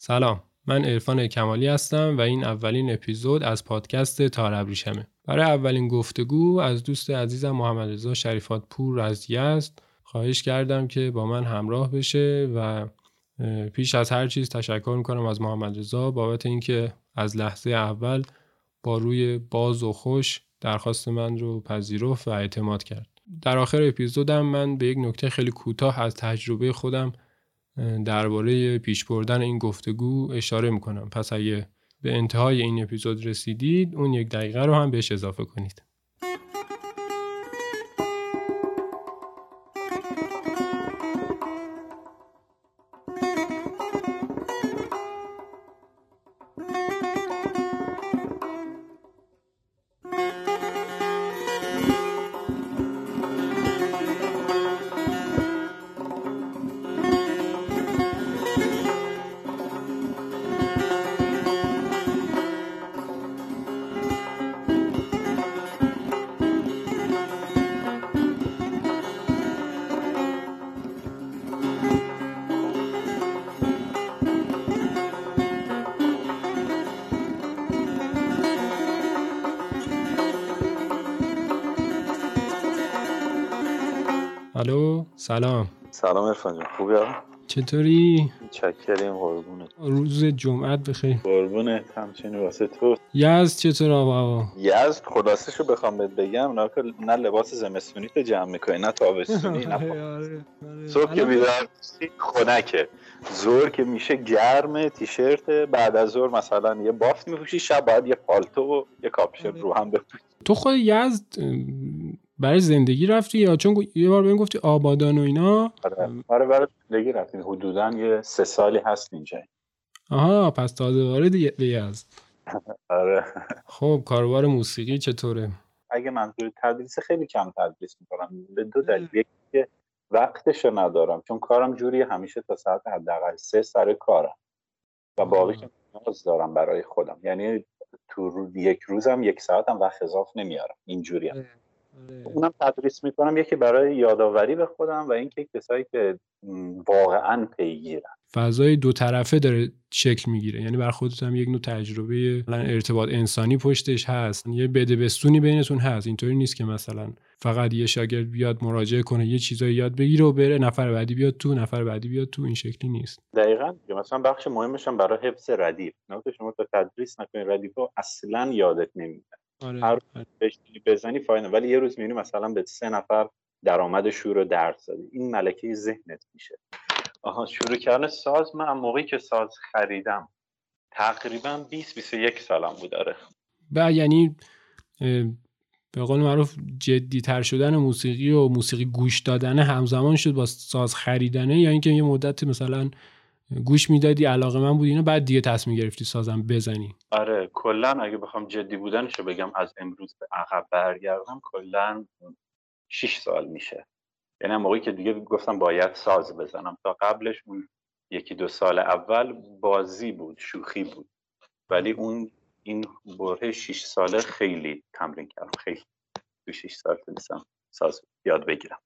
سلام من عرفان کمالی هستم و این اولین اپیزود از پادکست تاربریشمه برای اولین گفتگو از دوست عزیزم محمد رضا شریفات پور از یزد خواهش کردم که با من همراه بشه و پیش از هر چیز تشکر می‌کنم از محمد رضا بابت اینکه از لحظه اول با روی باز و خوش درخواست من رو پذیرفت و اعتماد کرد. در آخر اپیزودم من به یک نکته خیلی کوتاه از تجربه خودم درباره پیش بردن این گفتگو اشاره می‌کنم. پس اگه به انتهای این اپیزود رسیدید اون یک دقیقه رو هم بهش اضافه کنید. سلام. سلام ارفان جان خوبی چطوری؟ چکریم قربونت. روز جمعت بخیر. قربونت همچنین واسه تو. یزد چطور آبا یزد خلاصشو بخوام بهت بگم نه نه لباس زمستونی تو جمع می‌کنی نه تابستونی نه آره، آره، آره. صبح که بیدار خنکه. زور که میشه گرم تیشرت بعد از ظهر مثلا یه بافت میپوشی شب باید یه پالتو و یه کاپشن رو هم بپوشی. تو خود یزد برای زندگی رفتی یا چون یه بار بهم گفتی آبادان و اینا؟ آره. آره برای زندگی رفتیم. حدودا یه سه سالی هست اینجا. آها پس تازه وارد یزد آره. خب کاروبار موسیقی چطوره؟ اگه منظور تدریس خیلی کم تدریس می‌کنم. به دو دلیل. یکی که وقتش ندارم. چون کارم جوری همیشه تا ساعت حداقل سه سر کارم. و باقیش نیاز دارم برای خودم. یعنی تو رو یک روزم یک ساعتم وقت اضاف نمیارم. اینجوری هم. اونم تدریس می‌کنم یکی برای یادآوری به خودم و اینکه کسایی که واقعا پیگیرن. فضای دو طرفه داره شکل می‌گیره. یعنی بر خودت هم یک نوع تجربه ارتباط انسانی پشتش هست. یه بده بستونی بینتون هست. اینطوری نیست که مثلا فقط یه شاگرد بیاد مراجعه کنه یه چیزایی یاد بگیره و بره نفر بعدی بیاد تو نفر بعدی بیاد تو. این شکلی نیست. دقیقا. مثلا بخش مهمش هم برای حفظ ردیف. نه شما تا تدریس نکنی ردیف رو اصلا یادت نمیده آره. هر بزنی فایده ولی یه روز می‌بینی مثلا به سه نفر درآمد شور رو درس دادی این ملکه ذهنت میشه. آها شروع کردن ساز من موقعی که ساز خریدم تقریبا 20 21 سالم بود داره و یعنی به قول معروف جدی تر شدن موسیقی و موسیقی گوش دادن همزمان شد با ساز خریدنه یا اینکه یه مدت مثلا گوش می‌دادی علاقه من بود اینو بعد دیگه تصمیم گرفتی سازم بزنی. آره کلا اگه بخوام جدی بودنشو بگم از امروز به عقب برگردم کلا 6 سال میشه. یعنی موقعی که دیگه گفتم باید ساز بزنم. تا قبلش اون یکی دو سال اول بازی بود شوخی بود. ولی اون این بره 6 ساله خیلی تمرین کردم. خیلی. تو 6 سال تونستم ساز یاد بگیرم.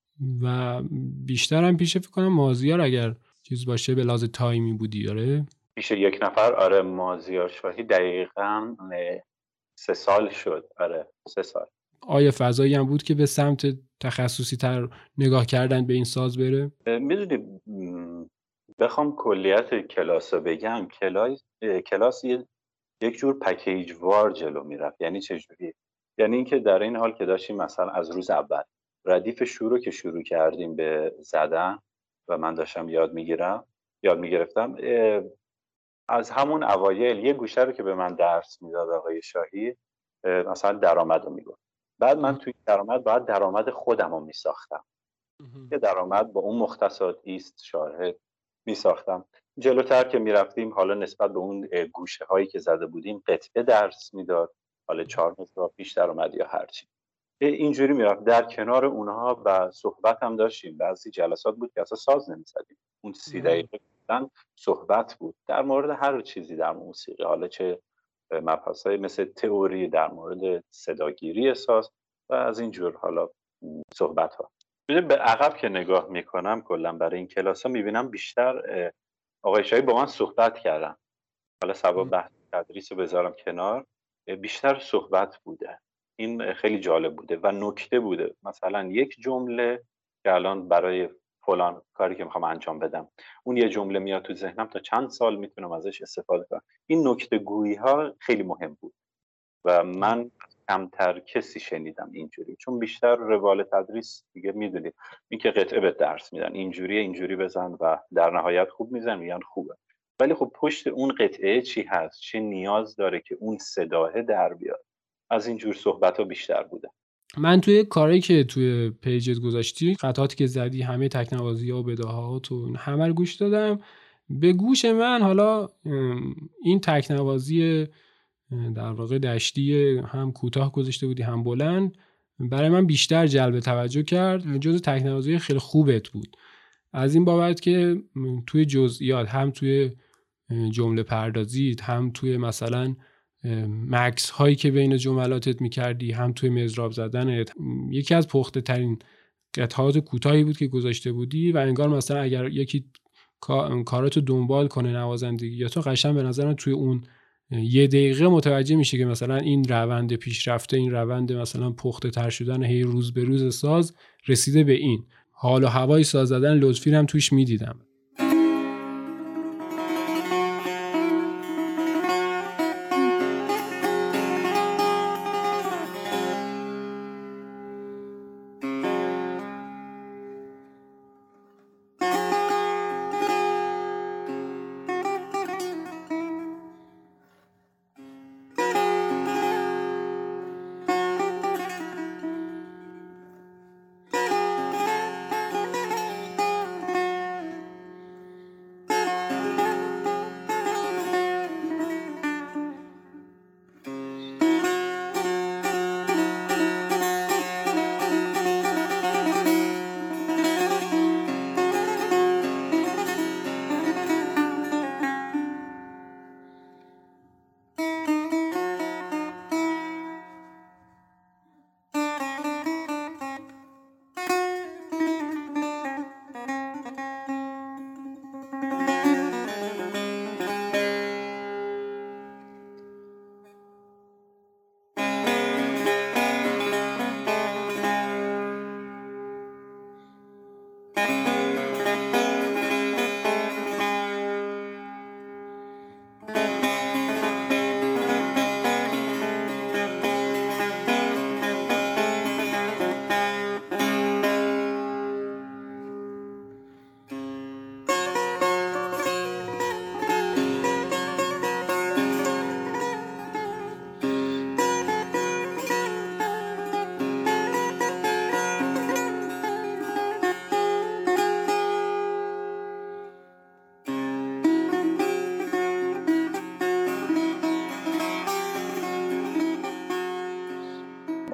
و بیشتر هم پیش فکر کنم مازیار اگر چیز باشه به لحاظ تایمی بودی آره پیش یک نفر آره مازیار شاهی دقیقا سه سال شد آره سه سال آیا فضایی هم بود که به سمت تخصصی تر نگاه کردن به این ساز بره؟ می‌دونی بخوام کلیت کلاس رو بگم کلاس, کلاس یک جور پکیج وار جلو می‌رفت یعنی چجوری؟ یعنی اینکه در این حال که داشتیم مثلا از روز اول ردیف شروع که شروع کردیم به زدن و من داشتم یاد می‌گیرم یاد می‌گرفتم از همون اوایل یه گوشه رو که به من درس می‌داد آقای شاهی مثلا درآمد رو می‌گفت. بعد من توی درآمد باید درآمد خودم رو میساختم یه درآمد با اون مختصات است شاهد میساختم. جلوتر که می‌رفتیم حالا نسبت به اون گوشه هایی که زده بودیم قطعه درس می‌داد. حالا چهار متر پیش درآمد یا هرچی. اینجوری می‌رفت. در کنار اونها و صحبت هم داشتیم. بعضی جلسات بود که اصلا ساز نمی‌زدیم. اون سی دقیقه صحبت بود. در مورد هر چیزی در موسیقی حالا چه مبحث های مثل تئوری در مورد صداگیری ساز و از این جور حالا صحبت ها به عقب که نگاه می‌کنم کلا برای این کلاس ها می‌بینم بیشتر آقای شایی با من صحبت کردن. حالا سبب بحث تدریس رو بذارم کنار. بیشتر صحبت بوده. این خیلی جالب بوده و نکته بوده. مثلا یک جمله که الان برای فلان کاری که می‌خوام انجام بدم اون یه جمله میاد تو ذهنم تا چند سال می‌تونم ازش استفاده کنم. این نکته گویی ها خیلی مهم بود و من کمتر کسی شنیدم اینجوری. چون بیشتر روال تدریس دیگه می‌دونید. اینکه قطعه به درس میدن. اینجوری اینجوری بزن و در نهایت خوب میزن میگن خوبه. ولی خب پشت اون قطعه چی هست؟ چه نیاز داره که اون صداه در بیاد؟ از اینجور صحبت ها بیشتر بوده. من توی کاری که توی پیجت گذاشتی قطعاتی که زدی همه تکنوازی ها و بداهات و همه رو گوش دادم. به گوش من حالا این تکنوازی در واقع دشتی هم کوتاه گذاشته بودی هم بلند برای من بیشتر جلب توجه کرد. جز تکنوازی خیلی خوبت بود. از این بابت که توی جزئیات هم توی جمله پردازی هم توی مثلا مکس هایی که بین جملاتت می‌کردی هم توی مزراب زدنت یکی از پخته ترین قطعات کوتاهی بود که گذاشته بودی و انگار مثلا اگر یکی کاراتو دنبال کنه نوازندگی یا تو قشن به نظرم توی اون یه دقیقه متوجه میشه که مثلا این روند پیشرفته این روند مثلا پخته تر شدن هی روز به روز ساز رسیده به این. حال و هوای ساز زدن لطفی هم توش می‌دیدم.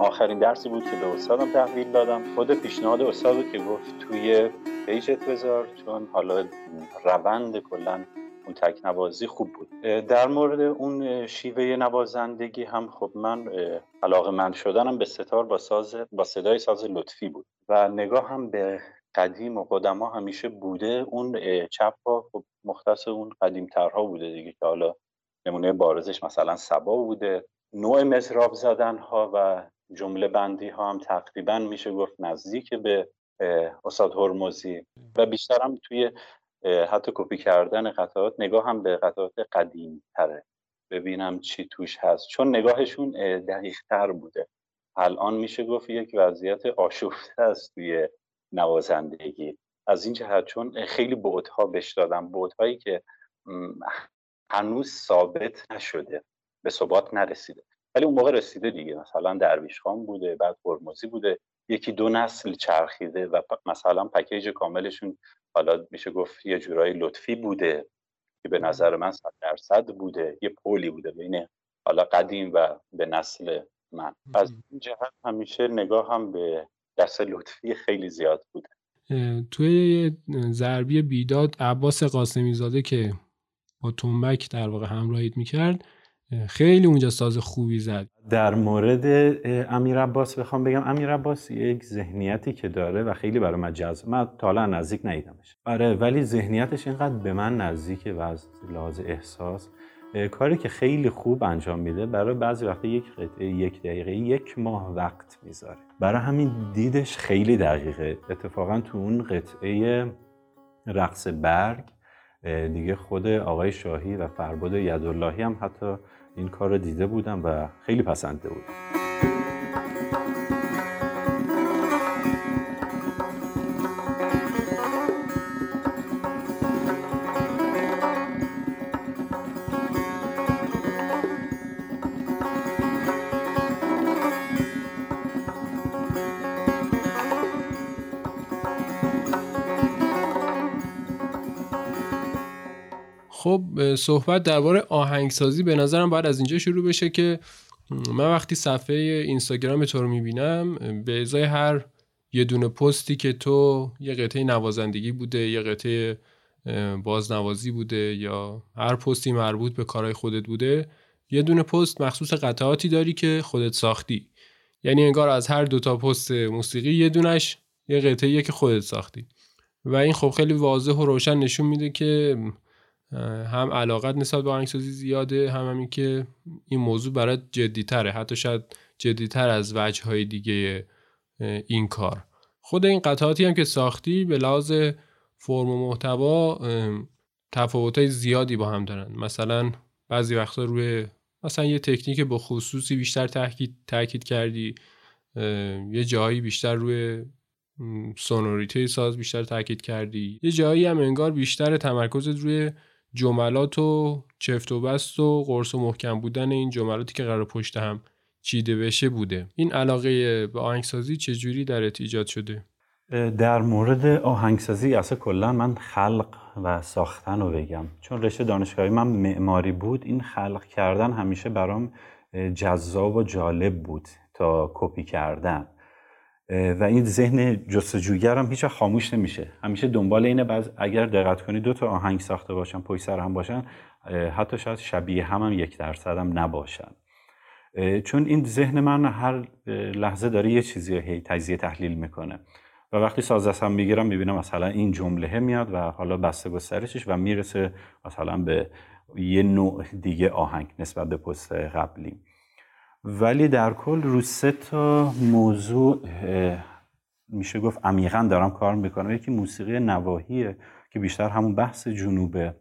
آخرین درسی بود که به استادم تحویل دادم. خود پیشنهاد استاد بود که گفت توی پیجت بذار چون حالا روند کلا اون تک نوازی خوب بود. در مورد اون شیوه نوازندگی هم خب من علاقه من شدنم به ستار با ساز با صدای ساز لطفی بود. و نگاه هم به قدیم و قدما همیشه بوده. اون چپ ها خب مختص اون قدیم ترها بوده دیگه که حالا نمونه بارزش مثلا سبا بوده. نوع مزراب زدن ها و جمله بندی ها هم تقریبا میشه گفت نزدیک به استاد هرمزی. و بیشترم توی حتی کپی کردن قطعات نگاه هم به قطعات قدیم تره ببینم چی توش هست. چون نگاهشون دقیق تر بوده. الان میشه گفت یک وضعیت آشفته است توی نوازندگی. از این جهت چون خیلی بعدها بش دادم. بعدهایی که هنوز ثابت نشده به ثبات نرسیده. ولی اون موقع رسیده دیگه. مثلا درویش خان بوده بعد هرمزی بوده. یکی دو نسل چرخیده و مثلا پکیج کاملشون حالا میشه گفت یه جورایی لطفی بوده که به نظر من صد درصد بوده. یه پولی بوده بین حالا قدیم و به نسل من. از این جهت همیشه نگاه هم به دست لطفی خیلی زیاد بوده. توی ضربی بیداد عباس قاسمی زاده که با تنبک در واقع همراهیت می‌کرد خیلی اونجا ساز خوبی زد. در مورد امیر عباس بخوام بگم امیر عباس یک ذهنیتی که داره و خیلی برای من جذب من تا الان نزدیک ندیدمش. آره ولی ذهنیتش اینقدر به من نزدیکه و از لحاظ احساس کاری که خیلی خوب انجام میده برای بعضی وقتا یک قطعه یک دقیقه یک ماه وقت می‌ذاره. برای همین دیدش خیلی دقیقه. اتفاقا تو اون قطعه رقص برگ دیگه خود آقای شاهی و فرباد یداللهی هم حتی این کار رو دیده بودم و خیلی پسنده بودم صحبت درباره آهنگسازی به نظرم باید از اینجا شروع بشه که من وقتی صفحه اینستاگرام تو رو می‌بینم به ازای هر یه دونه پستی که تو یه قطعه نوازندگی بوده یه قطعه بازنوازی بوده یا هر پستی مربوط به کارهای خودت بوده یه دونه پست مخصوص قطعاتی داری که خودت ساختی. یعنی انگار از هر دوتا پست موسیقی یه دونش یه قطعه که خودت ساختی. و این خب خیلی واضح و روشن نشون میده که هم علاقت نسبت به آهنگسازی زیاده هم همین که این موضوع برات جدیتره. حتی شاید جدیتر از وجه های دیگه این کار. خود این قطعاتی هم که ساختی به لحاظ فرم و محتوا تفاوت زیادی با هم دارن. مثلا بعضی وقتا روی مثلا یه تکنیک به خصوصی بیشتر تاکید تاکید کردی یه جایی بیشتر روی سونوریته ساز بیشتر تاکید کردی. یه جایی هم انگار بیشتر تمرکزت روی جملات و چفت و بست و قرص و محکم بودن این جملاتی که قرار پشت هم چیده بشه بوده. این علاقه به آهنگسازی چجوری درت ایجاد شده؟ در مورد آهنگسازی اصلا کلا من خلق و ساختن رو بگم. چون رشته دانشگاهی من معماری بود این خلق کردن همیشه برام جذاب و جالب بود تا کپی کردن. و این ذهن جستجوگر هم هیچ خاموش نمیشه. همیشه دنبال اینه بعد اگر دقت کنی دو تا آهنگ ساخته باشن پشت سر هم باشن حتی شاید شبیه هم, هم یک درصد هم نباشن چون این ذهن من هر لحظه داره یه چیزی هی تجزیه تحلیل می‌کنه. و وقتی ساز هم می‌گیرم می‌بینم مثلا این جمله میاد و حالا بسته گسترشش و می‌رسه مثلا به یه نوع دیگه آهنگ نسبت به پست قبلی. ولی در کل رو سه تا موضوع میشه گفت عمیقا دارم کار می‌کنم. یکی موسیقی نواحیه که بیشتر همون بحث جنوبه.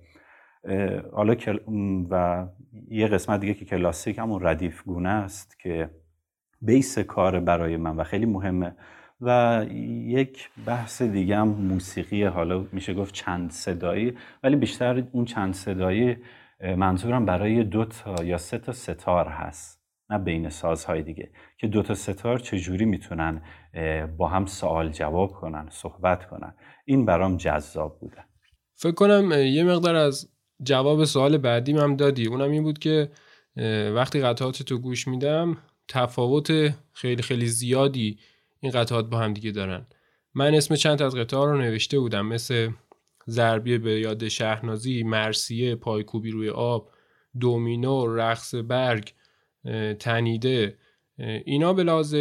حالا و یه قسمت دیگه که کلاسیک همون ردیف گونه است که بیس کار برای من و خیلی مهمه. و یک بحث دیگه هم موسیقی حالا میشه گفت چند صدایی ولی بیشتر اون چند صدایی منظورم برای دو تا یا سه تا ستار هست. نه بین سازهای دیگه که دو تا ستار چجوری می‌تونن با هم سوال جواب کنن صحبت کنن. این برام جذاب بوده. فکر کنم یه مقدار از جواب سوال بعدی هم دادی. اونم این بود که وقتی قطعات تو گوش میدم تفاوت خیلی خیلی زیادی این قطعات با هم دیگه دارن. من اسم چند از قطعه رو نوشته بودم. مثل ضربیه به یاد شهرنازی مرسیه پایکوبی روی آب دومینو رقص برگ. تنیده. اینا به لحاظ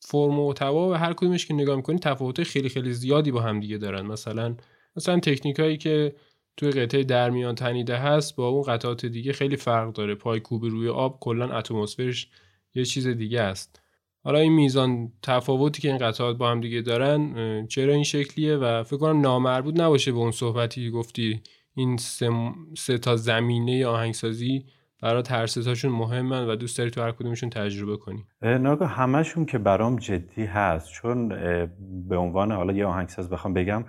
فرم و توا و هر کدومش که نگاه می‌کنی تفاوت خیلی خیلی زیادی با هم دیگه دارن. مثلا مثلا تکنیک هایی که توی قطعه درمیان تنیده هست با اون قطعات دیگه خیلی فرق داره. پای کوب روی آب کلا اتمسفرش یه چیز دیگه است. حالا این میزان تفاوتی که این قطعات با هم دیگه دارن چرا این شکلیه؟ و فکر کنم نامربوط نباشه به اون صحبتی گفتی این سه, تا زمینه آهنگسازی برات هر مهمن و دوست داری تو هر کدومشون تجربه کنی. ناگه همشون که برام جدی هست چون به عنوان حالا یه آهنگساز بخوام بگم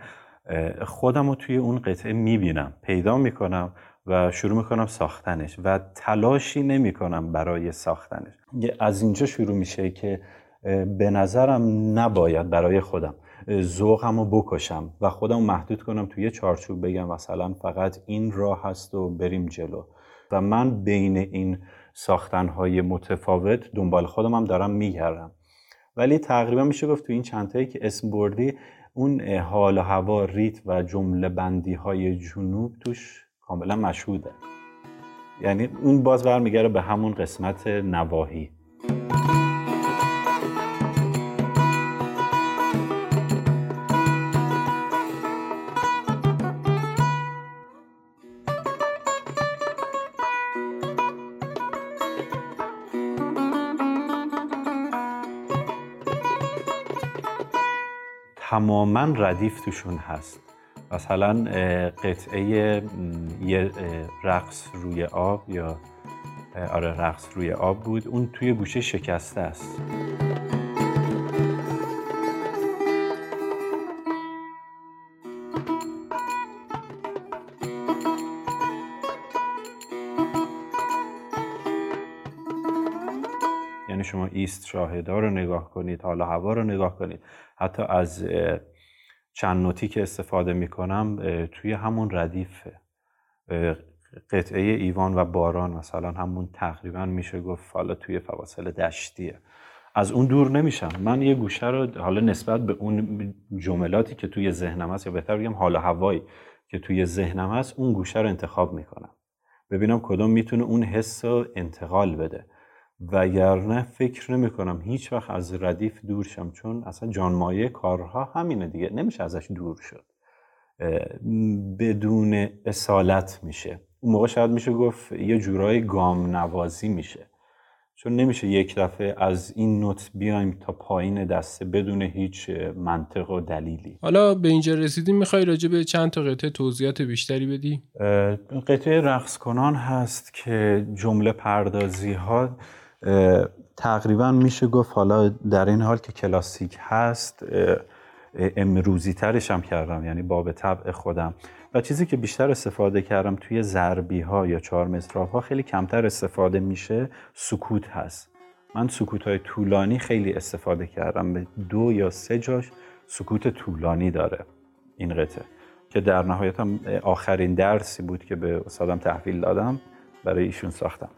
خودم رو توی اون قطعه می‌بینم پیدا می‌کنم و شروع می‌کنم ساختنش و تلاشی نمی‌کنم برای ساختنش. از اینجا شروع میشه که به نظرم نباید برای خودم ذوقم رو بکشم و خودم محدود کنم توی چارچوب بگم مثلا فقط این راه هست و بریم جلو. و من بین این ساختنهای متفاوت دنبال خودم هم دارم میگردم. ولی تقریبا میشه گفت تو این چندتایی که اسم بردی اون حال و هوا ریت و جمله بندی های جنوب توش کاملا مشهوده. یعنی اون باز برمیگره به همون قسمت نواهی تماما ردیف توشون هست. مثلا قطعه یه رقص روی آب یا آره رقص روی آب بود. اون توی گوشه شکسته است. یعنی شما ایست شاهدا رو نگاه کنید حالا هوا رو نگاه کنید. حتی از چند نوتی که استفاده می‌کنم توی همون ردیف قطعه ایوان و باران مثلا همون تقریبا میشه گفت حالا توی فواصل دشتیه. از اون دور نمیشم. من یه گوشه رو حالا نسبت به اون جملاتی که توی ذهنم هست یا بهتر بگم حالا هوایی که توی ذهنم هست اون گوشه رو انتخاب می‌کنم. ببینم کدوم می‌تونه اون حس رو انتقال بده. وگرنه فکر نمی کنم هیچ وقت از ردیف دور شم چون اصلا جانمایه کارها همینه دیگه نمیشه ازش دور شد. بدون اصالت میشه. اون موقع شاید میشه گفت یه جورای گام نوازی میشه. چون نمیشه یک دفعه از این نوت بیایم تا پایین دسته بدون هیچ منطق و دلیلی. حالا به اینجا رسیدیم می‌خوای راجع به چند تا قطعه توضیحات بیشتری بدی؟ قطعه رقص کنان هست که جمله پردازی ها تقریبا میشه گفت حالا در این حال که کلاسیک هست امروزی ترش هم کردم یعنی باب طبع خودم. و چیزی که بیشتر استفاده کردم توی ضربی ها یا چهار مصرف ها خیلی کمتر استفاده میشه سکوت هست. من سکوت های طولانی خیلی استفاده کردم. به دو یا سه جاش سکوت طولانی داره این قطعه. که در نهایت هم آخرین درسی بود که به استادم تحویل دادم برای ایشون ساختم.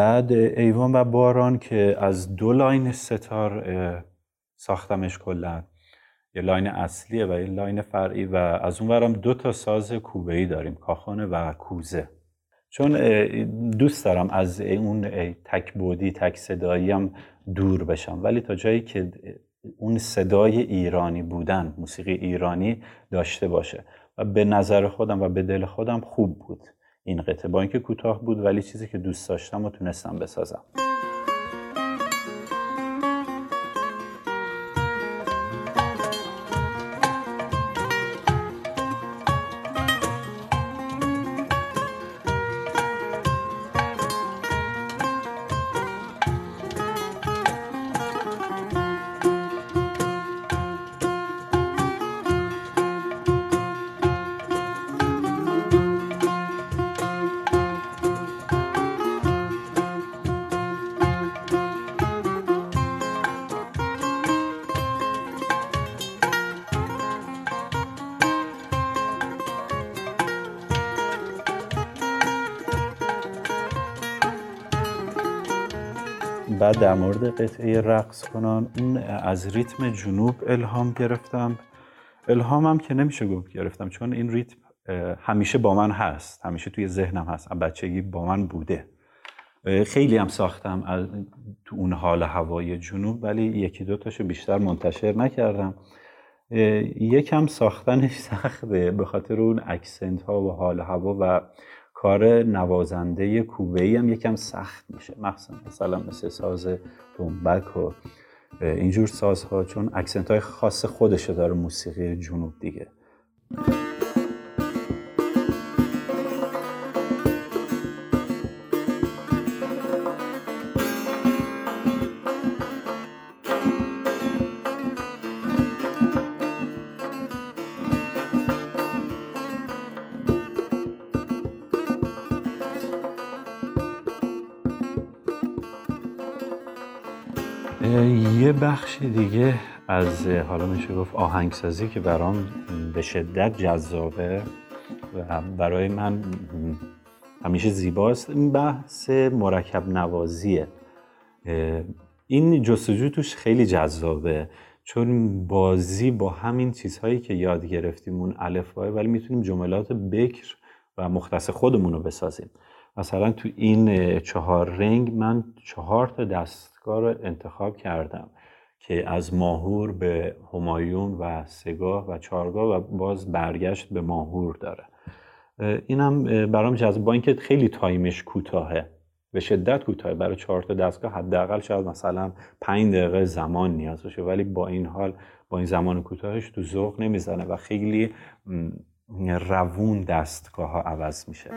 بعد ایوان و باران که از دو line سه‌تار ساختمش کلا. یه line اصلیه و یه line فرعی و از اون ورم دو تا ساز کوبه ای داریم کاخن و کوزه. چون دوست دارم از اون تک بعدی تک صدایی هم دور بشم. ولی تا جایی که اون صدای ایرانی بودن موسیقی ایرانی داشته باشه. و به نظر خودم و به دل خودم خوب بود. این قطعه با اینکه کوتاه بود ولی چیزی که دوست داشتم و تونستم بسازم. بعد در مورد قطعه رقص کنان اون از ریتم جنوب الهام گرفتم. الهامم که نمیشه گفت گرفتم چون این ریتم همیشه با من هست. همیشه توی ذهنم هست. بچگی با من بوده. خیلی هم ساختم از تو اون حال هوای جنوب ولی یکی دو تاشو بیشتر منتشر نکردم. یکم ساختنش سخته به خاطر اون اکسنت ها و حال هوا و کار نوازنده کوبه هم یکم سخت میشه. مخصوصا مثلا مثل ساز دنبک و اینجور سازها چون اکسنت های خاص خودشه داره موسیقی جنوب دیگه. یه بخش دیگه از حالا میشه گفت آهنگسازی که برام به شدت جذابه و برای من همیشه زیباست. این بحث مرکب نوازیه. این جستجو توش خیلی جذابه چون بازی با همین چیزهایی که یاد گرفتیم اون الفبای ولی می‌تونیم جملات بکر و مختص خودمون رو بسازیم. مثلا تو این چهار رنگ من چهار تا دستگاه رو انتخاب کردم که از ماهور به همایون و سگاه و چارگاه و باز برگشت به ماهور داره. اینم برام جذاب. با اینکه خیلی تایمش کوتاهه به شدت کوتاه برای چهار تا دستگاه حداقل شاید مثلا پنج دقیقه زمان نیاز باشه. ولی با این حال با این زمان کوتاهش تو ذوق نمی‌زنه و خیلی روون دستگاه ها عوض میشه.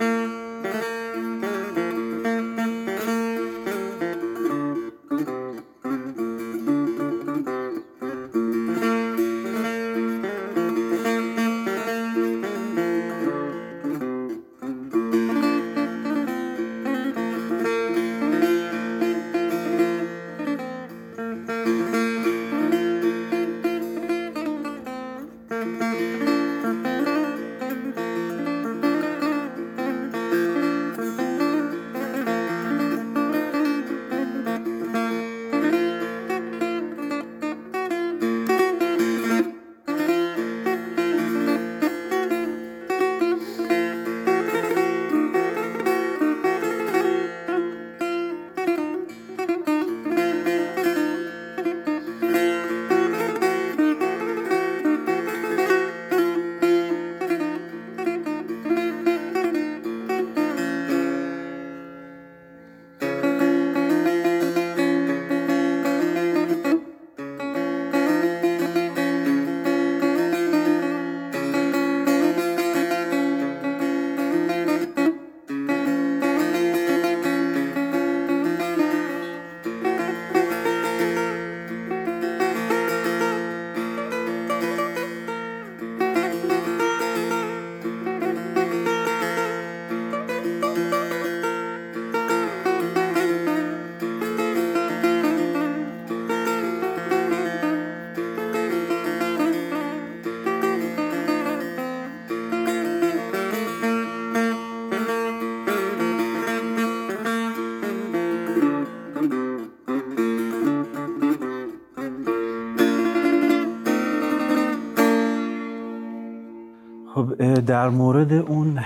مورد اون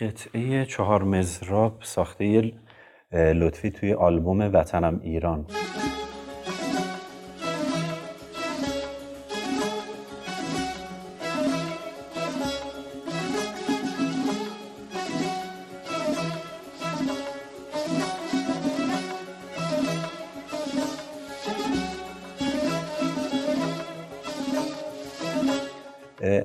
قطعه چهار مزراب ساخته لطفی توی آلبوم وطنم ایران.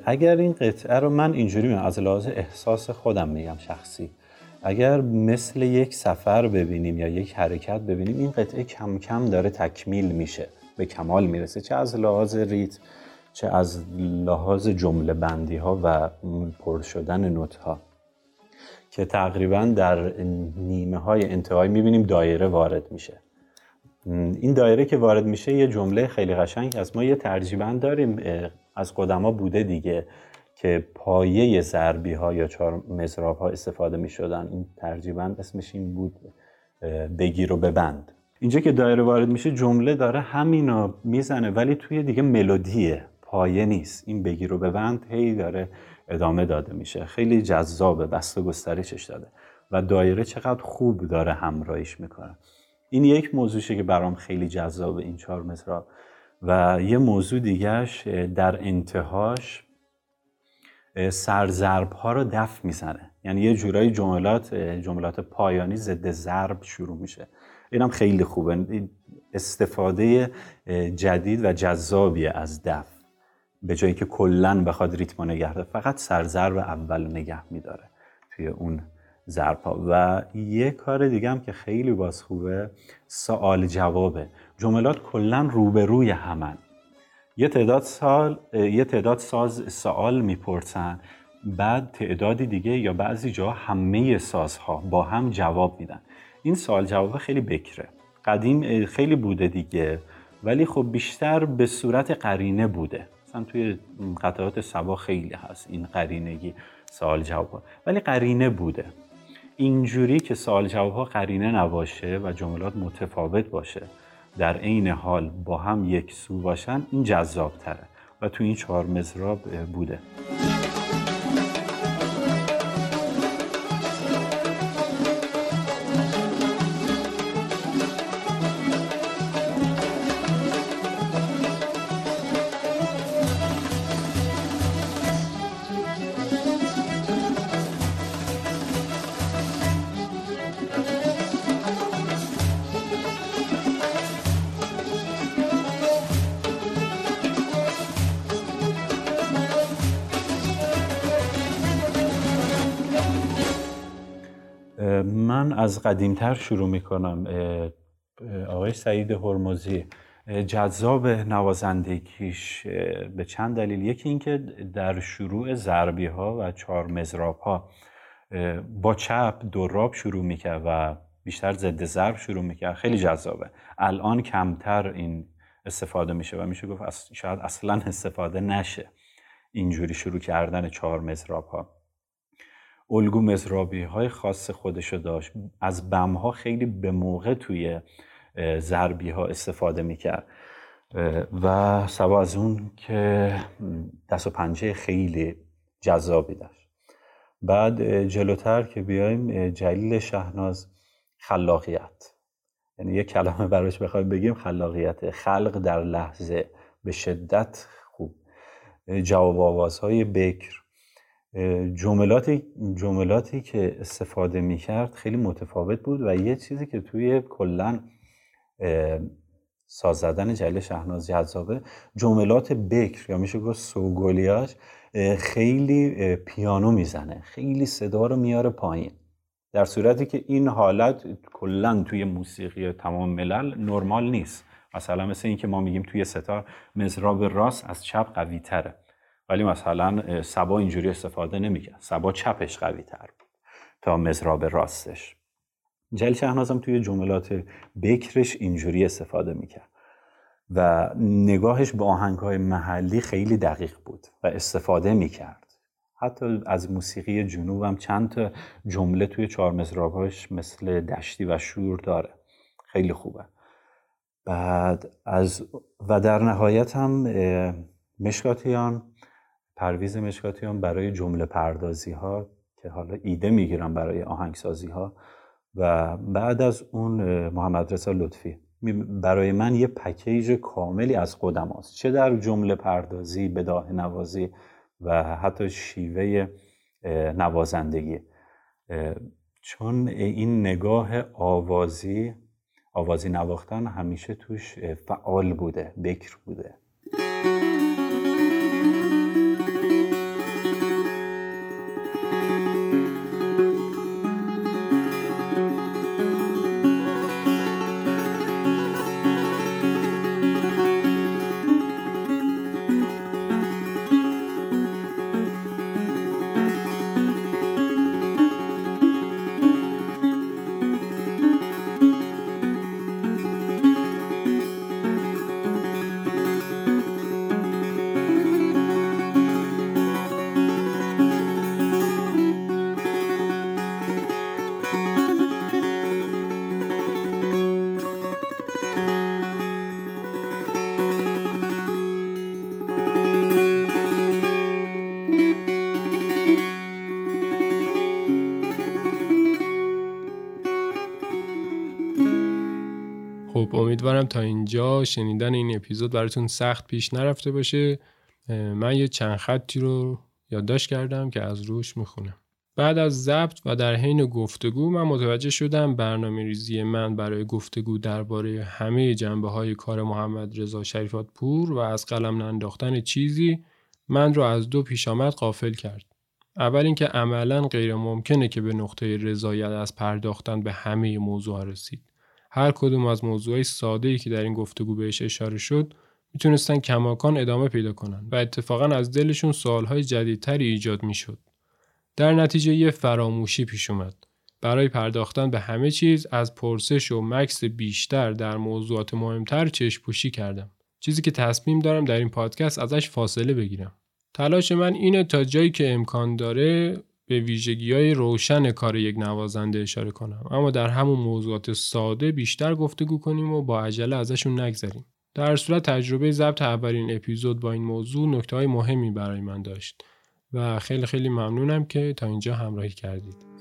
اگر این قطعه رو من اینجوری میگم از لحاظ احساس خودم میگم شخصی. اگر مثل یک سفر ببینیم یا یک حرکت ببینیم این قطعه کم کم داره تکمیل میشه به کمال می‌رسه چه از لحاظ ریتم چه از لحاظ جمله بندی ها و پر شدن نوت ها که تقریبا در نیمه های انتهایی می‌بینیم دایره وارد میشه. این دایره که وارد میشه یه جمله خیلی قشنگ از ما یه ترجیبند داریم از قدما بوده دیگه که پایه ضربی ها یا چهار مزراب ها استفاده می شدن این ترجیبا اسمش این بود بگیر و ببند. اینجا که دایره وارد میشه جمله داره همینو می‌زنه ولی توی دیگه ملودیه پایه نیست. این بگیر و ببند هی داره ادامه داده میشه. خیلی جذابه بست و گسترشش داده. و دایره چقدر خوب داره همراهیش می‌کنه. این یک موضوعشه که برام خیلی جذابه این چهار مزراب و یه موضوع دیگهش در انتهاش سرزرب ها رو دف می‌زنه. یعنی یه جورایی جملات جملات پایانی ضد ضرب شروع میشه. اینم خیلی خوبه. استفاده جدید و جذابی از دف به جایی که کلا بخواد ریتم نگه فقط سرزرب اول نگه میداره توی اون ها و یه کار دیگه هم که خیلی باز خوبه سوال جوابه. جملات کلا روبروی همن. یه تعداد سال یه تعداد ساز سوال می‌پرسن بعد تعدادی دیگه یا بعضی جا همه سازها با هم جواب میدن. این سوال جواب خیلی بکره. قدیم خیلی بوده دیگه ولی خب بیشتر به صورت قرینه بوده. مثلا توی قطعات سبا خیلی هست این قرینگی سوال جواب. ولی قرینه بوده. اینجوری که سوال جواب ها قرینه نباشه و جملات متفاوت باشه در عین حال با هم یک سو باشن این جذاب تره و تو این چهار مزراب بوده. از قدیمتر شروع می‌کنم آقای سعید هرمزی. جذاب نوازندگیش به چند دلیل. یکی اینکه در شروع ضربی ها و چهار مزراب ها با چپ دراب شروع می‌کرد و بیشتر ضد ضرب شروع می‌کرد. خیلی جذابه. الان کمتر این استفاده میشه و میشه گفت شاید اصلا استفاده نشه. اینجوری شروع کردن چهار مزراب ها الگو مزرابی های خاص خودشو داشت. از بم ها خیلی به موقع توی ضربی ها استفاده می‌کرد. و سوا از اون که دست و پنجه خیلی جذابی داشت. بعد جلوتر که بیایم جلیل شهناز خلاقیت. یعنی یه کلمه براش بخوایم بگیم خلاقیت. خلق در لحظه به شدت خوب. جواب آوازهای بکر. جملاتی جملاتی که استفاده می‌کرد خیلی متفاوت بود و یه چیزی که توی کلا ساز زدن جلیل شهناز جذابه جملات بکر یا میشه گفت سوگلیاش خیلی پیانو می‌زنه خیلی صدا رو میاره پایین. در صورتی که این حالت کلا توی موسیقی تمام ملل نرمال نیست. مثلا مثل اینکه ما میگیم توی ستار مزراب راست از چپ قوی تره ولی مثلا سبا اینجوری استفاده نمی‌کرد. سبا چپش قوی تر بود تا مزراب راستش. جل شهنازم توی جملات بکرش اینجوری استفاده می‌کرد و نگاهش به آهنگ های محلی خیلی دقیق بود و استفاده می‌کرد. حتی از موسیقی جنوبم چند جمله توی چهار مزرابهاش مثل دشتی و شور داره. خیلی خوبه. بعد از و در نهایت هم مشکاتیان پرویز مشکاتیان برای جمله پردازی ها که حالا ایده می‌گیرم برای آهنگسازی ها و بعد از اون محمد رسا لطفی. برای من یه پکیج کاملی از خودم هست. چه در جمله پردازی بداه نوازی و حتی شیوه نوازندگی. چون این نگاه آوازی آوازی نواختن همیشه توش فعال بوده بکر بوده. امیدوارم تا اینجا شنیدن این اپیزود براتون سخت پیش نرفته باشه من یه چند خطی رو یادداشت کردم که از روش می‌خونم بعد از ضبط و در حین گفتگو من متوجه شدم برنامه ریزی من برای گفتگو درباره همه جنبه های کار محمد رضا شریفات پور و از قلم ننداختن چیزی من رو از دو پیش آمد قافل کرد. اول اینکه عملا غیر ممکنه که به نقطه رضایت از پرداختن به همه موضوع رسید. هر کدوم از موضوعی ساده ای که در این گفتگو بهش اشاره شد می‌تونستن کماکان ادامه پیدا کنن و اتفاقا از دلشون سوالهای جدیدتری ایجاد می‌شد. در نتیجه یه فراموشی پیش اومد. برای پرداختن به همه چیز از پرسش و مکس بیشتر در موضوعات مهمتر چشم پوشی کردم. چیزی که تصمیم دارم در این پادکست ازش فاصله بگیرم. تلاش من اینه تا جایی که امکان داره به ویژگی های روشن کار یک نوازنده اشاره کنم. اما در همون موضوعات ساده بیشتر گفتگو کنیم و با عجله ازشون نگذریم. در صورت تجربه ضبط اولین اپیزود با این موضوع نکته های مهمی برای من داشت و خیلی خیلی ممنونم که تا اینجا همراهی کردید.